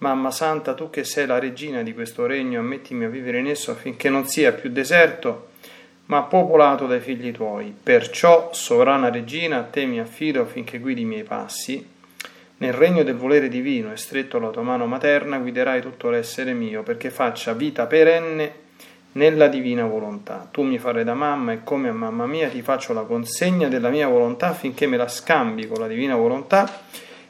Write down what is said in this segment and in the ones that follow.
Mamma Santa, tu che sei la regina di questo regno, ammettimi a vivere in esso affinché non sia più deserto, ma popolato dai figli tuoi. Perciò, sovrana regina, a te mi affido affinché guidi i miei passi. Nel regno del volere divino stretto alla tua mano materna guiderai tutto l'essere mio, perché faccia vita perenne nella divina volontà. Tu mi farai da mamma e come a mamma mia ti faccio la consegna della mia volontà affinché me la scambi con la divina volontà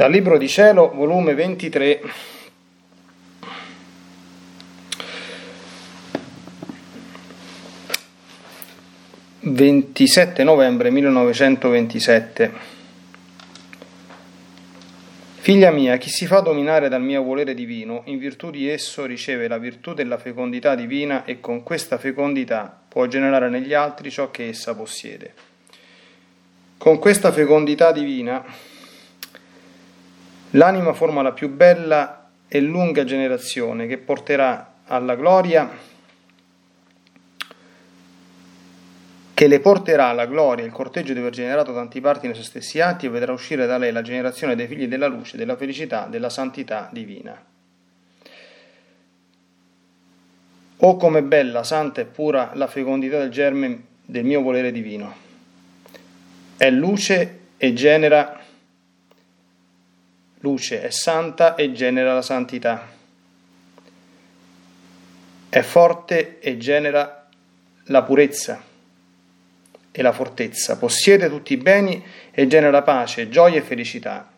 Dal Libro di Cielo, volume 23. Ventisette novembre 1927. Figlia mia, chi si fa dominare dal mio volere divino, in virtù di esso riceve la virtù della fecondità divina e con questa fecondità può generare negli altri ciò che essa possiede. Con questa fecondità divina L'anima forma la più bella e lunga generazione che porterà alla gloria, che le porterà alla gloria il corteggio di aver generato tanti parti nei suoi stessi atti e vedrà uscire da lei la generazione dei figli della luce, della felicità, della santità divina. O come bella, santa e pura la fecondità del germe del mio volere divino. È luce e genera luce, è santa e genera la santità. È forte e genera la purezza e la fortezza. Possiede tutti i beni e genera pace, gioia e felicità.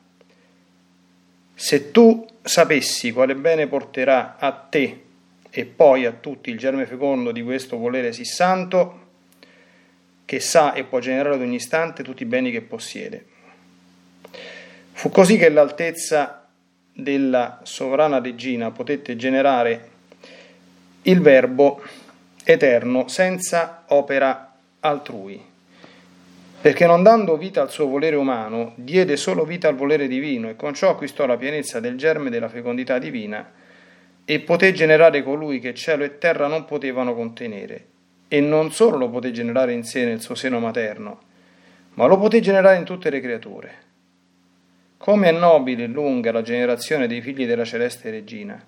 Se tu sapessi quale bene porterà a te e poi a tutti il germe fecondo di questo volere sì santo, che sa e può generare ad ogni istante tutti i beni che possiede. Fu così che l'altezza della sovrana regina potette generare il verbo eterno senza opera altrui, perché non dando vita al suo volere umano, diede solo vita al volere divino e con ciò acquistò la pienezza del germe della fecondità divina e poté generare colui che cielo e terra non potevano contenere, e non solo lo poté generare in sé nel suo seno materno, ma lo poté generare in tutte le creature. Come è nobile e lunga la generazione dei figli della celeste regina.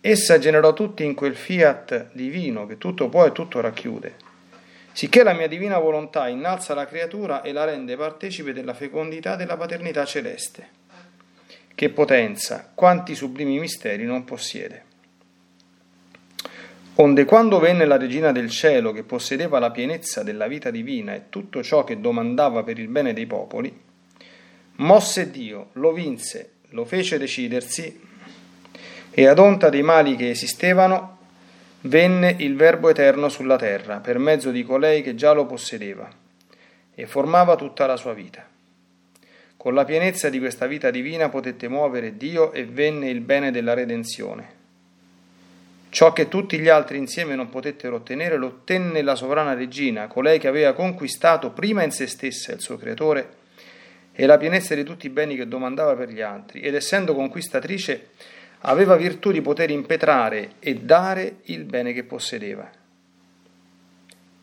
Essa generò tutti in quel fiat divino che tutto può e tutto racchiude, sicché la mia divina volontà innalza la creatura e la rende partecipe della fecondità della paternità celeste. Che potenza, quanti sublimi misteri non possiede. Onde quando venne la regina del cielo che possedeva la pienezza della vita divina e tutto ciò che domandava per il bene dei popoli, mosse Dio, lo vinse, lo fece decidersi, e ad onta dei mali che esistevano, venne il Verbo eterno sulla terra, per mezzo di colei che già lo possedeva, e formava tutta la sua vita. Con la pienezza di questa vita divina potette muovere Dio e venne il bene della redenzione. Ciò che tutti gli altri insieme non potettero ottenere lo ottenne la sovrana regina, colei che aveva conquistato prima in se stessa il suo creatore e la pienezza di tutti i beni che domandava per gli altri, ed essendo conquistatrice aveva virtù di poter impetrare e dare il bene che possedeva.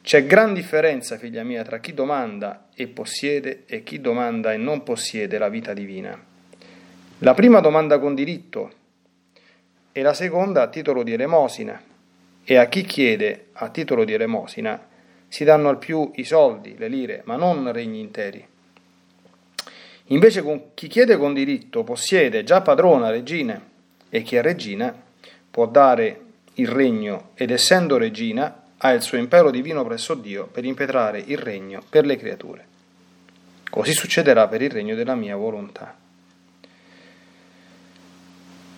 C'è gran differenza, figlia mia, tra chi domanda e possiede e chi domanda e non possiede la vita divina. La prima domanda con diritto e la seconda a titolo di elemosina, e a chi chiede a titolo di elemosina si danno al più i soldi, le lire, ma non regni interi. Invece con chi chiede con diritto possiede già padrona, regina, e chi è regina può dare il regno ed essendo regina ha il suo impero divino presso Dio per impetrare il regno per le creature. Così succederà per il regno della mia volontà.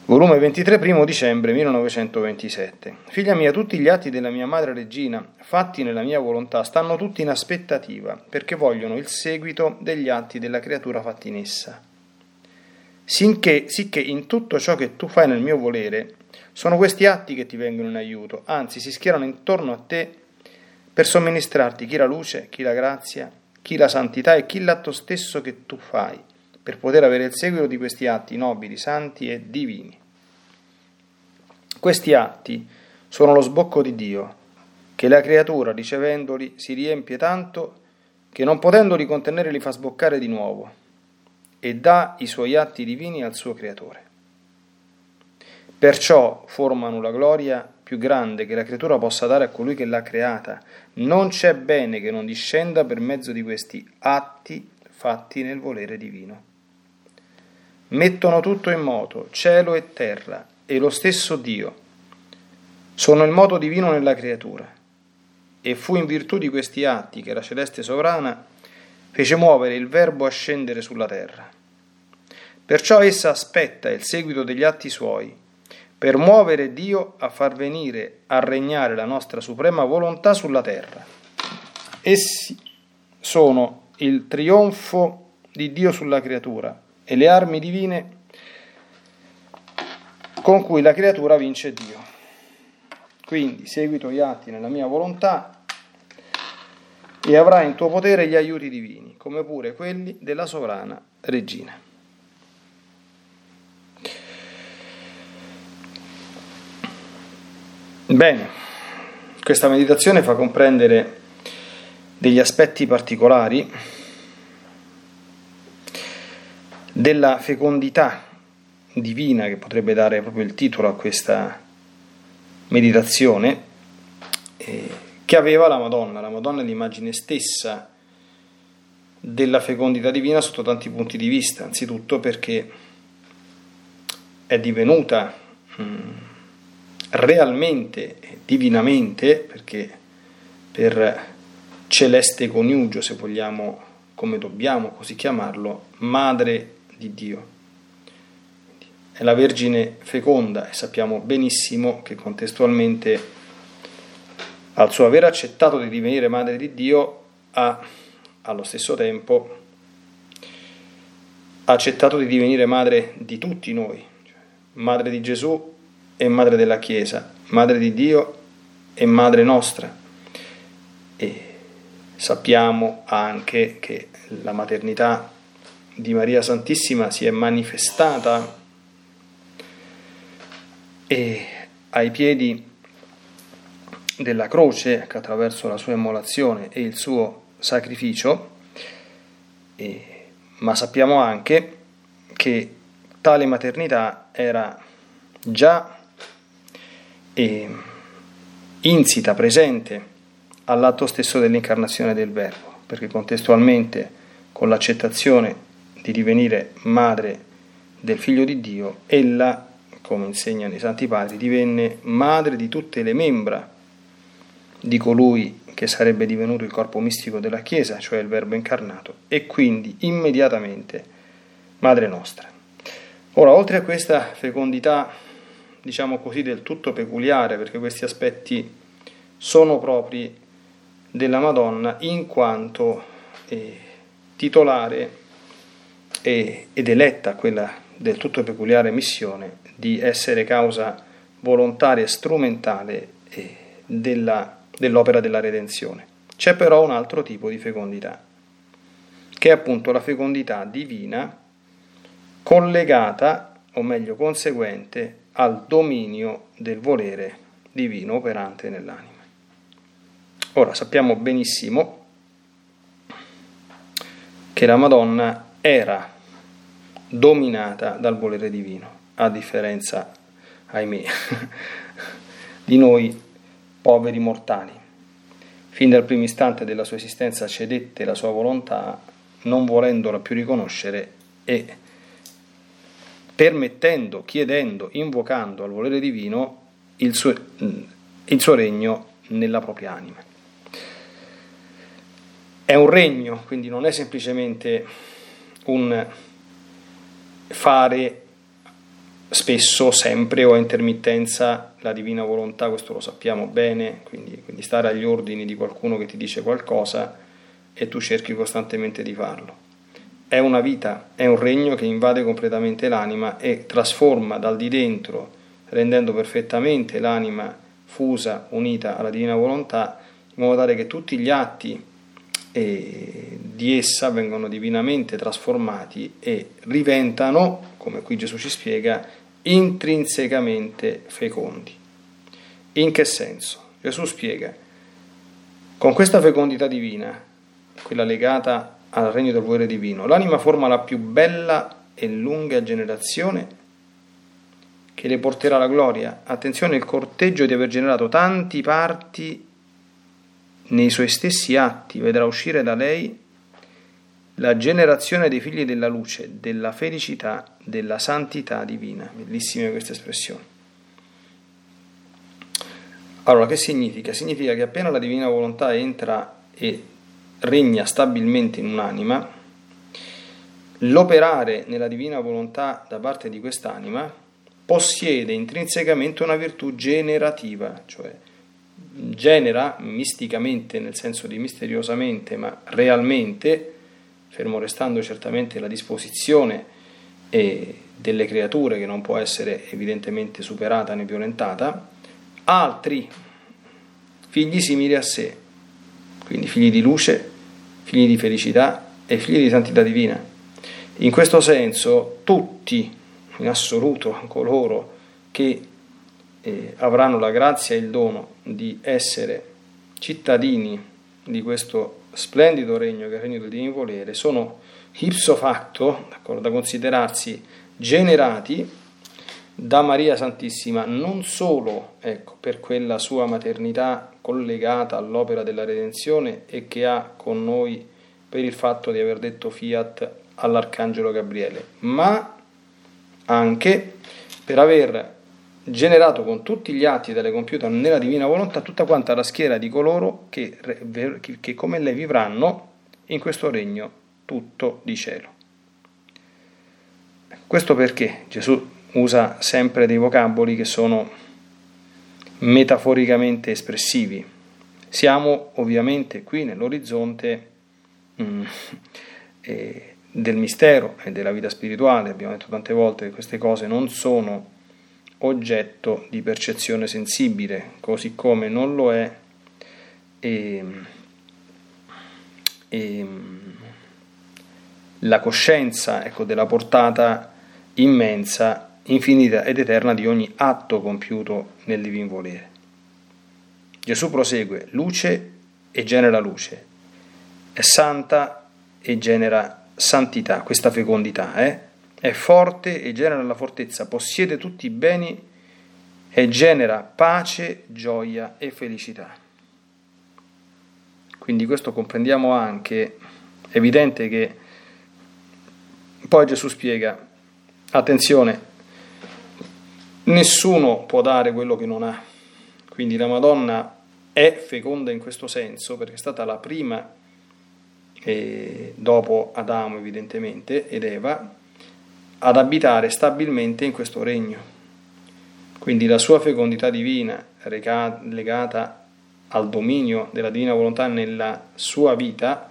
Volume 23, 1 dicembre 1927. Figlia mia, tutti gli atti della mia madre regina, fatti nella mia volontà, stanno tutti in aspettativa, perché vogliono il seguito degli atti della creatura fatti in essa. Sinché, sicché in tutto ciò che tu fai nel mio volere, sono questi atti che ti vengono in aiuto, anzi si schierano intorno a te per somministrarti chi la luce, chi la grazia, chi la santità e chi l'atto stesso che tu fai per poter avere il seguito di questi atti nobili, santi e divini. Questi atti sono lo sbocco di Dio, che la creatura, ricevendoli, si riempie tanto che non potendoli contenere li fa sboccare di nuovo e dà i suoi atti divini al suo creatore. Perciò formano la gloria più grande che la creatura possa dare a colui che l'ha creata. Non c'è bene che non discenda per mezzo di questi atti fatti nel volere divino mettono tutto in moto, cielo e terra, e lo stesso Dio. Sono il moto divino nella creatura. E fu in virtù di questi atti che la celeste sovrana fece muovere il Verbo a scendere sulla terra. Perciò essa aspetta il seguito degli atti suoi, per muovere Dio a far venire a regnare la nostra suprema volontà sulla terra. Essi sono il trionfo di Dio sulla creatura, e le armi divine con cui la creatura vince Dio. Quindi seguito gli atti nella mia volontà e avrai in tuo potere gli aiuti divini, come pure quelli della sovrana regina. Bene, questa meditazione fa comprendere degli aspetti particolari della fecondità divina che potrebbe dare proprio il titolo a questa meditazione eh, che aveva la Madonna. La Madonna è l'immagine stessa della fecondità divina sotto tanti punti di vista, anzitutto perché è divenuta mh, realmente, divinamente, perché per celeste coniugio, se vogliamo, come dobbiamo così chiamarlo, madre di Dio. È la Vergine feconda e sappiamo benissimo che contestualmente al suo aver accettato di divenire madre di Dio ha allo stesso tempo accettato di divenire madre di tutti noi, cioè madre di Gesù e madre della Chiesa, madre di Dio e madre nostra. E sappiamo anche che la maternità di Maria Santissima si è manifestata e ai piedi della croce attraverso la sua immolazione e il suo sacrificio, e, ma sappiamo anche che tale maternità era già eh, insita, presente all'atto stesso dell'incarnazione del Verbo, perché contestualmente con l'accettazione di divenire madre del figlio di Dio, ella, come insegnano i Santi Padri, divenne madre di tutte le membra di colui che sarebbe divenuto il corpo mistico della Chiesa, cioè il Verbo incarnato, e quindi immediatamente madre nostra. Ora, oltre a questa fecondità, diciamo così, del tutto peculiare, perché questi aspetti sono propri della Madonna in quanto eh, titolare ed eletta quella del tutto peculiare missione di essere causa volontaria e strumentale eh, della dell'opera della redenzione. C'è però un altro tipo di fecondità, che è appunto la fecondità divina collegata, o meglio conseguente, al dominio del volere divino operante nell'anima. Ora sappiamo benissimo che la Madonna era dominata dal volere divino, a differenza, ahimè, di noi poveri mortali. Fin dal primo istante della sua esistenza cedette la sua volontà, non volendola più riconoscere e permettendo, chiedendo, invocando al volere divino il suo, il suo regno nella propria anima. È un regno, quindi non è semplicemente un fare spesso, sempre o a intermittenza la divina volontà, questo lo sappiamo bene, quindi, quindi stare agli ordini di qualcuno che ti dice qualcosa e tu cerchi costantemente di farlo. È una vita, è un regno che invade completamente l'anima e trasforma dal di dentro, rendendo perfettamente l'anima fusa, unita alla divina volontà, in modo tale che tutti gli atti eh, di essa vengono divinamente trasformati e diventano, come qui Gesù ci spiega, intrinsecamente fecondi. In che senso? Gesù spiega, con questa fecondità divina, quella legata al regno del volere divino, l'anima forma la più bella e lunga generazione che le porterà la gloria. Attenzione, il corteggio di aver generato tanti parti nei suoi stessi atti vedrà uscire da lei la generazione dei figli della luce, della felicità, della santità divina. Bellissime queste espressioni. Allora, che significa? Significa che appena la divina volontà entra e regna stabilmente in un'anima, l'operare nella divina volontà da parte di quest'anima possiede intrinsecamente una virtù generativa, cioè genera misticamente, nel senso di misteriosamente, ma realmente, fermo restando certamente la disposizione delle creature che non può essere evidentemente superata né violentata, altri figli simili a sé, quindi figli di luce, figli di felicità e figli di santità divina. In questo senso tutti, in assoluto, coloro che eh, avranno la grazia e il dono di essere cittadini di questo splendido regno che è il regno del divino volere, sono ipso facto da considerarsi generati da Maria Santissima non solo ecco, per quella sua maternità collegata all'opera della redenzione e che ha con noi per il fatto di aver detto fiat all'Arcangelo Gabriele, ma anche per aver generato con tutti gli atti delle compiute nella divina volontà tutta quanta la schiera di coloro che, che come lei vivranno in questo regno tutto di cielo. Questo perché Gesù usa sempre dei vocaboli che sono metaforicamente espressivi. Siamo ovviamente qui nell'orizzonte mm, eh, del mistero e della vita spirituale, abbiamo detto tante volte che queste cose non sono oggetto di percezione sensibile, così come non lo è e, e, la coscienza ecco, della portata immensa, infinita ed eterna di ogni atto compiuto nel divin volere. Gesù prosegue, luce e genera luce, è santa e genera santità, questa fecondità, eh? È forte e genera la fortezza, possiede tutti i beni e genera pace, gioia e felicità. Quindi questo comprendiamo anche, è evidente che poi Gesù spiega, attenzione, nessuno può dare quello che non ha, quindi la Madonna è feconda in questo senso perché è stata la prima, eh, dopo Adamo evidentemente, ed Eva, ad abitare stabilmente in questo regno. Quindi la sua fecondità divina, legata al dominio della divina volontà nella sua vita,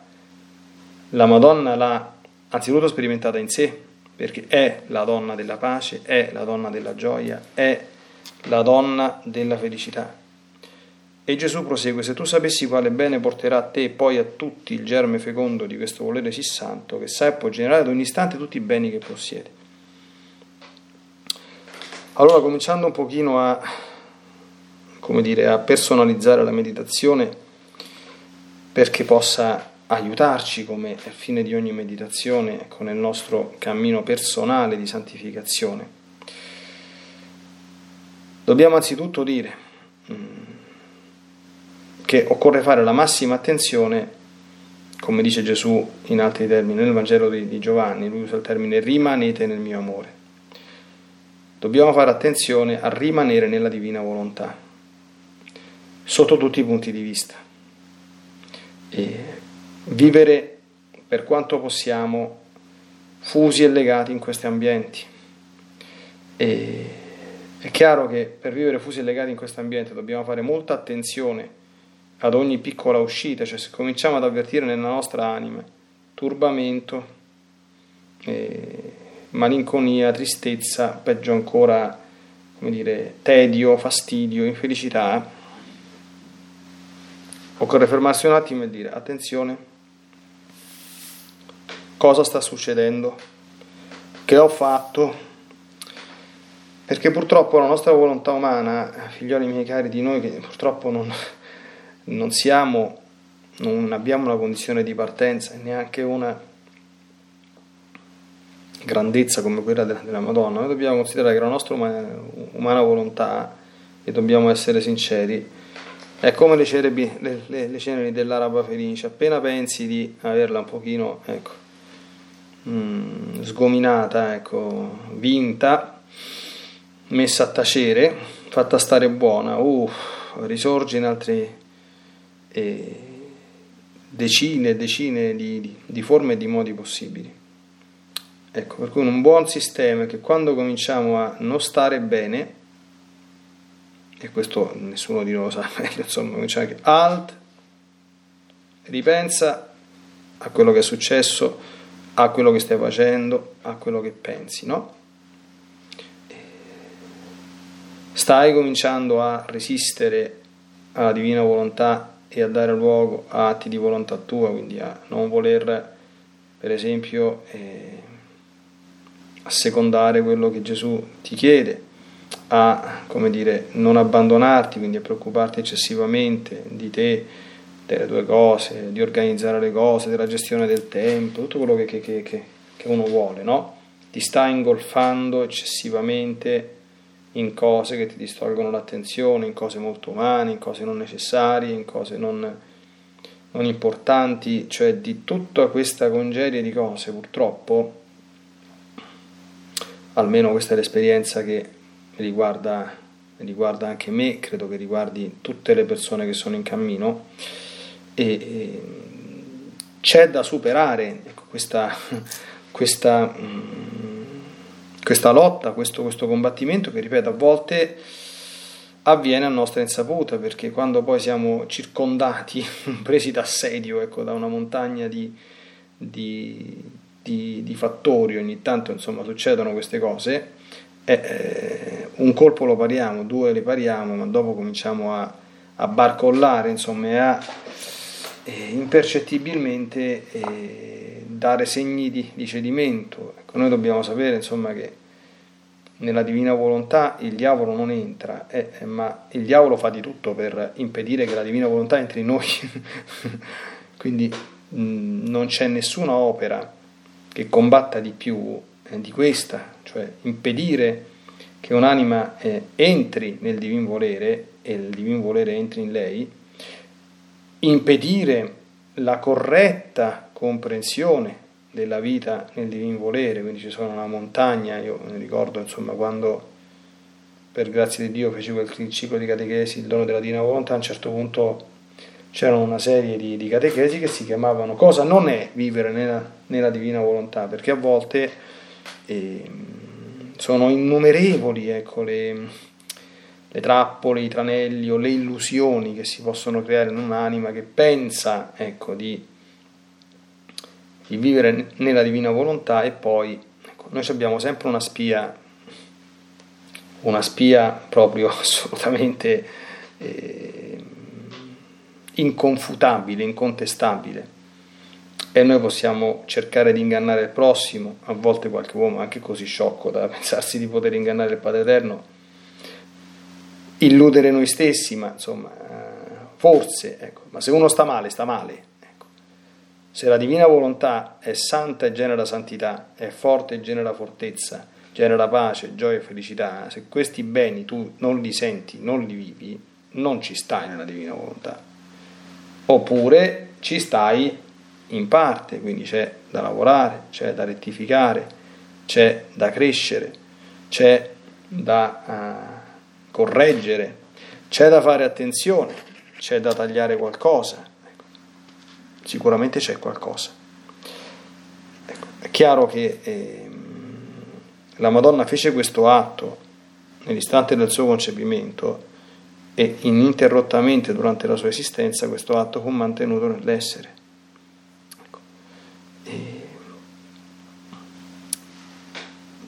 la Madonna l'ha anzitutto sperimentata in sé, perché è la donna della pace, è la donna della gioia, è la donna della felicità. E Gesù prosegue, se tu sapessi quale bene porterà a te e poi a tutti il germe fecondo di questo volere sì santo, che sai può generare ad ogni istante tutti i beni che possiede. Allora, cominciando un pochino a, come dire, a personalizzare la meditazione perché possa aiutarci come fine di ogni meditazione con il nostro cammino personale di santificazione. Dobbiamo anzitutto dire mm, che occorre fare la massima attenzione, come dice Gesù in altri termini, nel Vangelo di Giovanni, lui usa il termine rimanete nel mio amore dobbiamo fare attenzione a rimanere nella divina volontà, sotto tutti i punti di vista. E vivere per quanto possiamo fusi e legati in questi ambienti. E è chiaro che per vivere fusi e legati in questo ambiente dobbiamo fare molta attenzione ad ogni piccola uscita, cioè se cominciamo ad avvertire nella nostra anima turbamento, eh, malinconia, tristezza, peggio ancora, come dire, tedio, fastidio, infelicità, occorre fermarsi un attimo e dire attenzione, cosa sta succedendo, che ho fatto, perché purtroppo la nostra volontà umana, figlioli miei cari, di noi che purtroppo non, non siamo, non abbiamo una condizione di partenza, neanche una grandezza come quella della, della Madonna, noi dobbiamo considerare che la nostra umana, umana volontà, e dobbiamo essere sinceri, è come le, cerebi, le, le, le ceneri dell'araba felice, appena pensi di averla un pochino ecco, mm, sgominata, ecco, vinta, messa a tacere, fatta stare buona, uh, risorge in altre eh, decine e decine di, di, di forme e di modi possibili. Ecco, per cui un buon sistema è che quando cominciamo a non stare bene, e questo nessuno di noi lo sa meglio, insomma, cominciamo anche alt, ripensa a quello che è successo, a quello che stai facendo, a quello che pensi, no? Stai cominciando a resistere alla divina volontà e a dare luogo a atti di volontà tua, quindi a non voler, per esempio, eh, assecondare quello che Gesù ti chiede, a come dire, non abbandonarti, quindi a preoccuparti eccessivamente di te, delle tue cose, di organizzare le cose, della gestione del tempo, tutto quello che, che, che, che uno vuole, no? Ti sta ingolfando eccessivamente in cose che ti distolgono l'attenzione, in cose molto umane, in cose non necessarie, in cose non, non importanti, cioè di tutta questa congerie di cose purtroppo almeno questa è l'esperienza che riguarda, riguarda anche me, credo che riguardi tutte le persone che sono in cammino, e, e c'è da superare ecco, questa, questa, questa, lotta, questo, questo combattimento che, ripeto, a volte avviene a nostra insaputa, perché quando poi siamo circondati, presi d'assedio ecco, da una montagna di, di, di, di, fattori, ogni tanto insomma succedono queste cose, eh, un colpo lo pariamo, due le pariamo, ma dopo cominciamo a, a barcollare insomma, a eh, impercettibilmente eh, dare segni di, di cedimento. Ecco, noi dobbiamo sapere insomma, che nella divina volontà il diavolo non entra, eh, ma il diavolo fa di tutto per impedire che la divina volontà entri in noi. Quindi mh, mm, non c'è nessuna opera che combatta di più eh, di questa, cioè impedire che un'anima eh, entri nel divin volere e il divin volere entri in lei, impedire la corretta comprensione della vita nel divin volere, quindi ci sono una montagna, io mi ricordo insomma quando per grazia di Dio facevo il ciclo di catechesi, il dono della divina volontà, a un certo punto c'erano una serie di, di catechesi che si chiamavano cosa non è vivere nella, nella divina volontà, perché a volte eh, sono innumerevoli ecco, le, le trappole, i tranelli o le illusioni che si possono creare in un'anima che pensa ecco, di di vivere nella divina volontà e poi ecco, noi abbiamo sempre una spia, una spia proprio assolutamente eh, inconfutabile, incontestabile e noi possiamo cercare di ingannare il prossimo, a volte qualche uomo anche così sciocco da pensarsi di poter ingannare il Padre Eterno, illudere noi stessi, ma insomma, forse, ecco, ma se uno sta male, sta male, se la divina volontà è santa e genera santità, è forte e genera fortezza, genera pace, gioia e felicità, se questi beni tu non li senti, non li vivi, non ci stai nella divina volontà. Oppure ci stai in parte, quindi c'è da lavorare, c'è da rettificare, c'è da crescere, c'è da uh, correggere, c'è da fare attenzione, c'è da tagliare qualcosa sicuramente c'è qualcosa. Ecco, è chiaro che eh, la Madonna fece questo atto nell'istante del suo concepimento e ininterrottamente durante la sua esistenza questo atto fu mantenuto nell'essere. Ecco.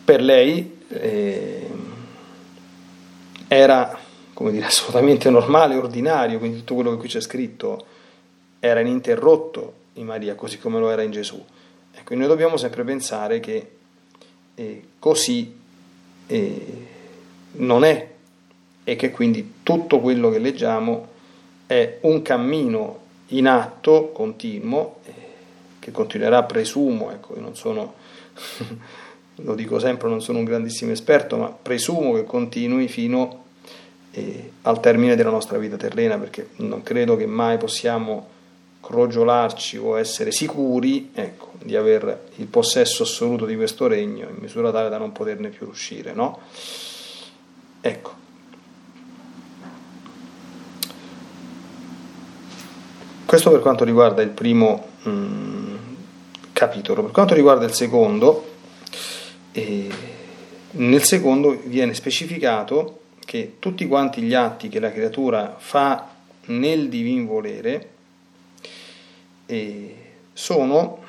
per lei eh, era come dire, assolutamente normale, ordinario, quindi tutto quello che qui c'è scritto era ininterrotto in Maria, così come lo era in Gesù. Ecco, noi dobbiamo sempre pensare che eh, così eh, non è e che quindi tutto quello che leggiamo è un cammino in atto continuo eh, che continuerà, presumo, ecco, io non sono, lo dico sempre, non sono un grandissimo esperto, ma presumo che continui fino eh, al termine della nostra vita terrena, perché non credo che mai possiamo crogiolarci o essere sicuri ecco, di avere il possesso assoluto di questo regno in misura tale da non poterne più uscire. No? Ecco. Questo per quanto riguarda il primo mh, mm, capitolo. Per quanto riguarda il secondo, eh, nel secondo viene specificato che tutti quanti gli atti che la creatura fa nel divin volere, eh, sono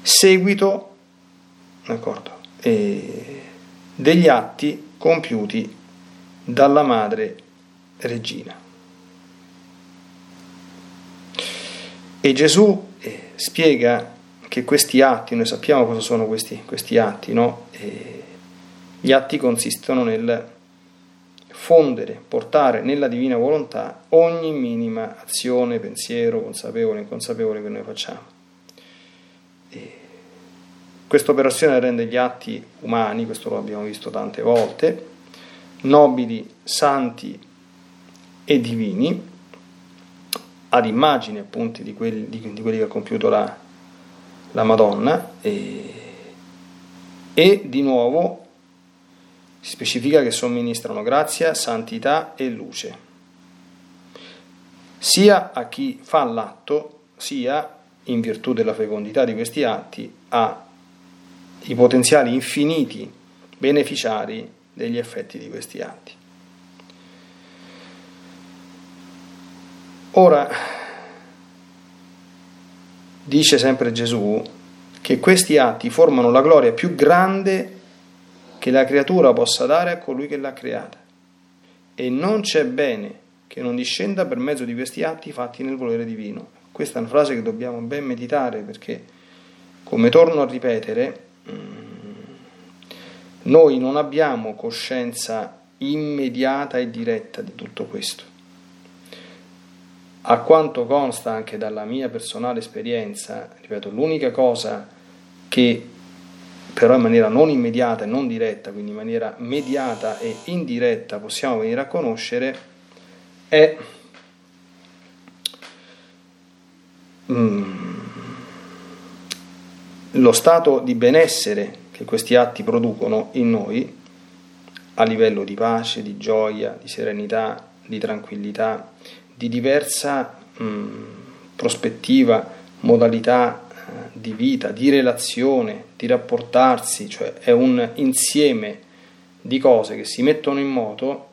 seguito eh, degli atti compiuti dalla madre regina. E Gesù eh, spiega che questi atti, noi sappiamo cosa sono questi, questi atti, no? Gli atti consistono nel fondere, portare nella divina volontà ogni minima azione, pensiero, consapevole inconsapevole che noi facciamo. questa operazione rende gli atti umani, questo lo abbiamo visto tante volte, nobili, santi e divini, ad immagine appunto di quelli, di, di quelli che ha compiuto la, la Madonna, e, e di nuovo Si specifica che somministrano grazia, santità e luce, sia a chi fa l'atto, sia in virtù della fecondità di questi atti, a i potenziali infiniti beneficiari degli effetti di questi atti. Ora, dice sempre Gesù che questi atti formano la gloria più grande che la creatura possa dare a colui che l'ha creata e non c'è bene che non discenda per mezzo di questi atti fatti nel volere divino. Questa è una frase che dobbiamo ben meditare perché, come torno a ripetere, mm, noi non abbiamo coscienza immediata e diretta di tutto questo. A quanto consta anche dalla mia personale esperienza, ripeto, l'unica cosa che però in maniera non immediata e non diretta, quindi in maniera mediata e indiretta possiamo venire a conoscere è mm, lo stato di benessere che questi atti producono in noi a livello di pace, di gioia, di serenità, di tranquillità, di diversa mh, prospettiva, modalità eh, di vita, di relazione, di rapportarsi, cioè è un insieme di cose che si mettono in moto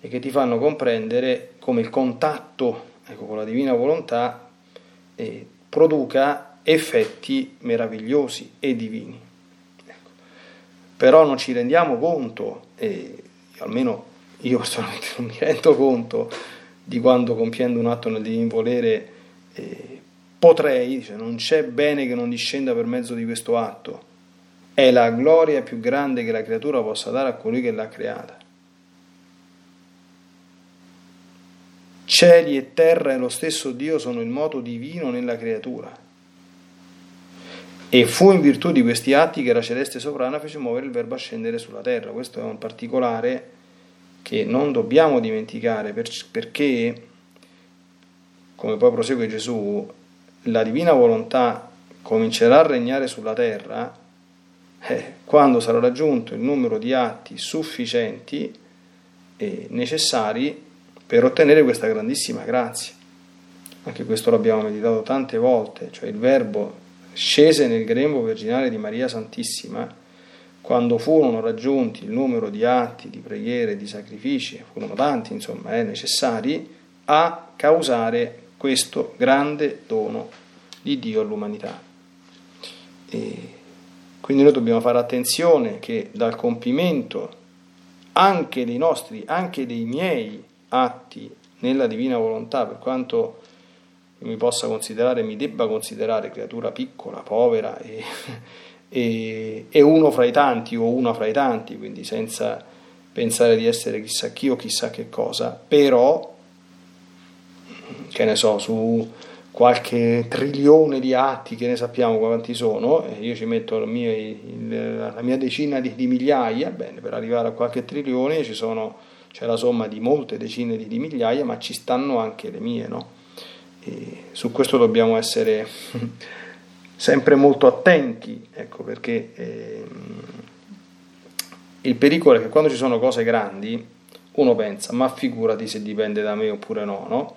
e che ti fanno comprendere come il contatto ecco, con la divina volontà eh, produca effetti meravigliosi e divini. Ecco. Però non ci rendiamo conto, e almeno io personalmente non mi rendo conto di quando compiendo un atto nel divino volere eh, potrei, cioè non c'è bene che non discenda per mezzo di questo atto, è la gloria più grande che la creatura possa dare a colui che l'ha creata. Cieli e terra e lo stesso Dio sono il moto divino nella creatura. E fu in virtù di questi atti che la celeste sovrana fece muovere il verbo a scendere sulla terra. Questo è un particolare che non dobbiamo dimenticare perché, come poi prosegue Gesù, la divina volontà comincerà a regnare sulla terra eh, quando sarà raggiunto il numero di atti sufficienti e necessari per ottenere questa grandissima grazia. Anche questo l'abbiamo meditato tante volte, cioè il Verbo scese nel grembo virginale di Maria Santissima, quando furono raggiunti il numero di atti, di preghiere, di sacrifici, furono tanti insomma eh, necessari, a causare questo grande dono di Dio all'umanità. E quindi noi dobbiamo fare attenzione che dal compimento anche dei nostri, anche dei miei atti nella divina volontà, per quanto mi possa considerare, mi debba considerare creatura piccola, povera e, e, e uno fra i tanti o una fra i tanti, quindi senza pensare di essere chissà chi o chissà che cosa, però, che ne so, su qualche trilione di atti che ne sappiamo quanti sono, io ci metto la mia, la mia decina di, di, migliaia, bene, per arrivare a qualche trilione sono c'è la somma di molte decine di, di migliaia, ma ci stanno anche le mie, no? E su questo dobbiamo essere sempre molto attenti, ecco perché eh, il pericolo è che quando ci sono cose grandi uno pensa, ma figurati se dipende da me oppure no, no?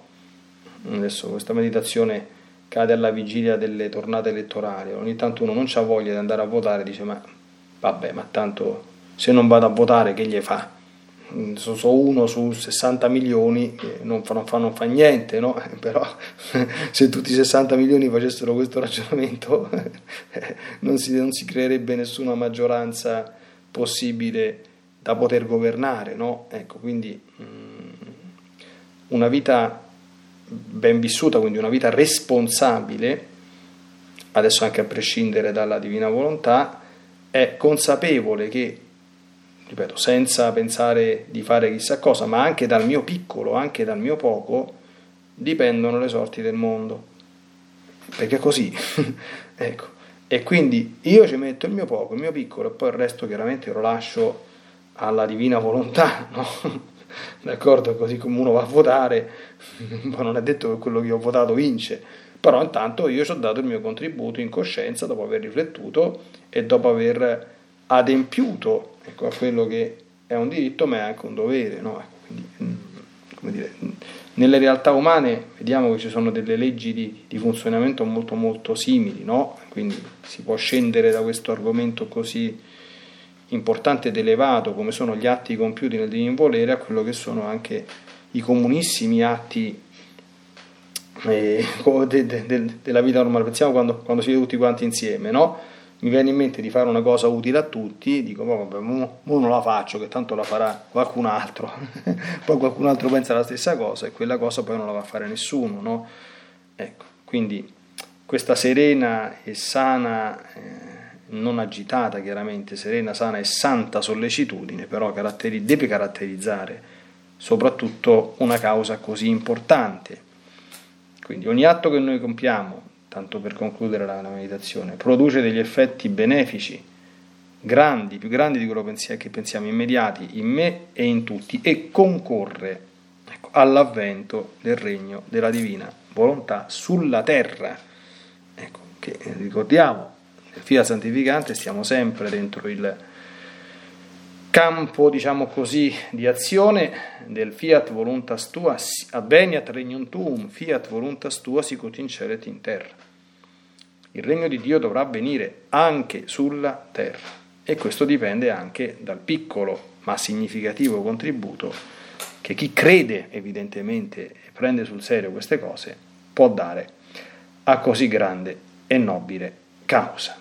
Adesso questa meditazione cade alla vigilia delle tornate elettorali, ogni tanto uno non ha voglia di andare a votare, dice ma vabbè, ma tanto se non vado a votare che gli fa? So uno su 60 milioni non fa, non fa, non fa niente, no? però se tutti i 60 milioni facessero questo ragionamento non si, non si creerebbe nessuna maggioranza possibile da poter governare. No? Ecco, quindi mm, una vita ben vissuta, quindi una vita responsabile, adesso anche a prescindere dalla divina volontà, è consapevole che ripeto, senza pensare di fare chissà cosa, ma anche dal mio piccolo, anche dal mio poco, dipendono le sorti del mondo. Perché è così. ecco. E quindi io ci metto il mio poco, il mio piccolo, e poi il resto chiaramente lo lascio alla divina volontà, no? D'accordo? Così come uno va a votare, non è detto che quello che ho votato vince, però intanto io ci ho dato il mio contributo in coscienza dopo aver riflettuto e dopo aver adempiuto ecco, a quello che è un diritto ma è anche un dovere. No? Ecco, quindi, mm, dire, nelle realtà umane vediamo che ci sono delle leggi di, di funzionamento molto molto simili, no? quindi si può scendere da questo argomento così importante ed elevato come sono gli atti compiuti nel divino volere a quello che sono anche i comunissimi atti eh, de, de, de, della vita normale. Pensiamo quando, quando si vede tutti quanti insieme, no? Mi viene in mente di fare una cosa utile a tutti, dico, vabbè, mo non la faccio, che tanto la farà qualcun altro. poi qualcun altro pensa la stessa cosa e quella cosa poi non la va a fare nessuno, no? Ecco, quindi questa serena e sana, eh, non agitata chiaramente, serena, sana e santa sollecitudine, però caratteri- deve caratterizzare soprattutto una causa così importante quindi ogni atto che noi compiamo, tanto per concludere la, la meditazione, produce degli effetti benefici, grandi, più grandi di quello che pensiamo, immediati in me e in tutti, e concorre ecco, all'avvento del regno della divina volontà sulla terra. Ecco, che ricordiamo, nel fila santificante stiamo sempre dentro il campo, diciamo così, di azione del fiat voluntas tua, avveniat regnum tuum, fiat voluntas tua sicut in cielo in terra. Il regno di Dio dovrà avvenire anche sulla terra e questo dipende anche dal piccolo ma significativo contributo che chi crede evidentemente e prende sul serio queste cose può dare a così grande e nobile causa.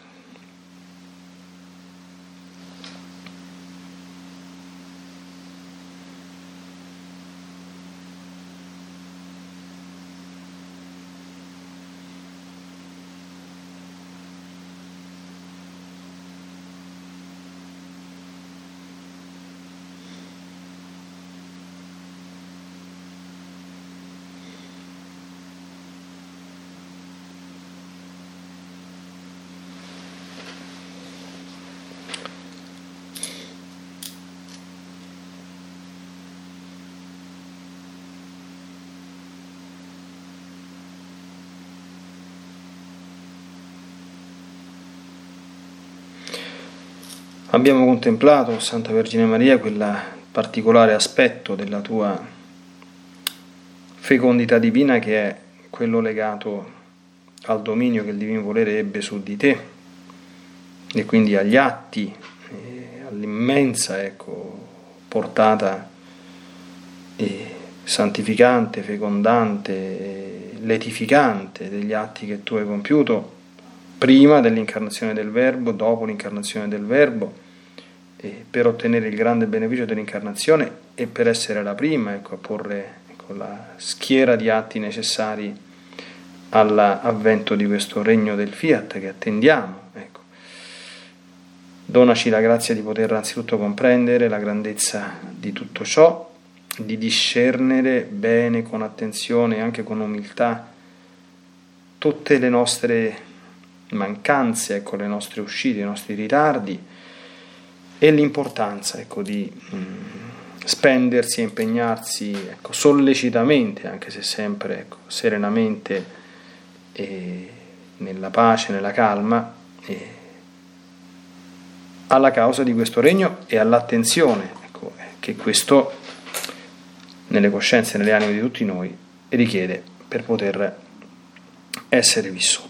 Abbiamo contemplato, Santa Vergine Maria, quel particolare aspetto della tua fecondità divina che è quello legato al dominio che il divino volere ebbe su di te. E quindi agli atti, all'immensa ecco, portata santificante, fecondante, letificante degli atti che tu hai compiuto prima dell'incarnazione del Verbo, dopo l'incarnazione del Verbo, per ottenere il grande beneficio dell'incarnazione e per essere la prima ecco, a porre ecco, la schiera di atti necessari all'avvento di questo regno del fiat che attendiamo. Ecco. Donaci la grazia di poter anzitutto comprendere la grandezza di tutto ciò, di discernere bene, con attenzione e anche con umiltà tutte le nostre mancanze, ecco, le nostre uscite, i nostri ritardi e l'importanza ecco, di mm, spendersi e impegnarsi ecco, sollecitamente, anche se sempre ecco, serenamente e nella pace, nella calma, alla causa di questo regno e all'attenzione ecco, che questo nelle coscienze e nelle anime di tutti noi richiede per poter essere vissuto.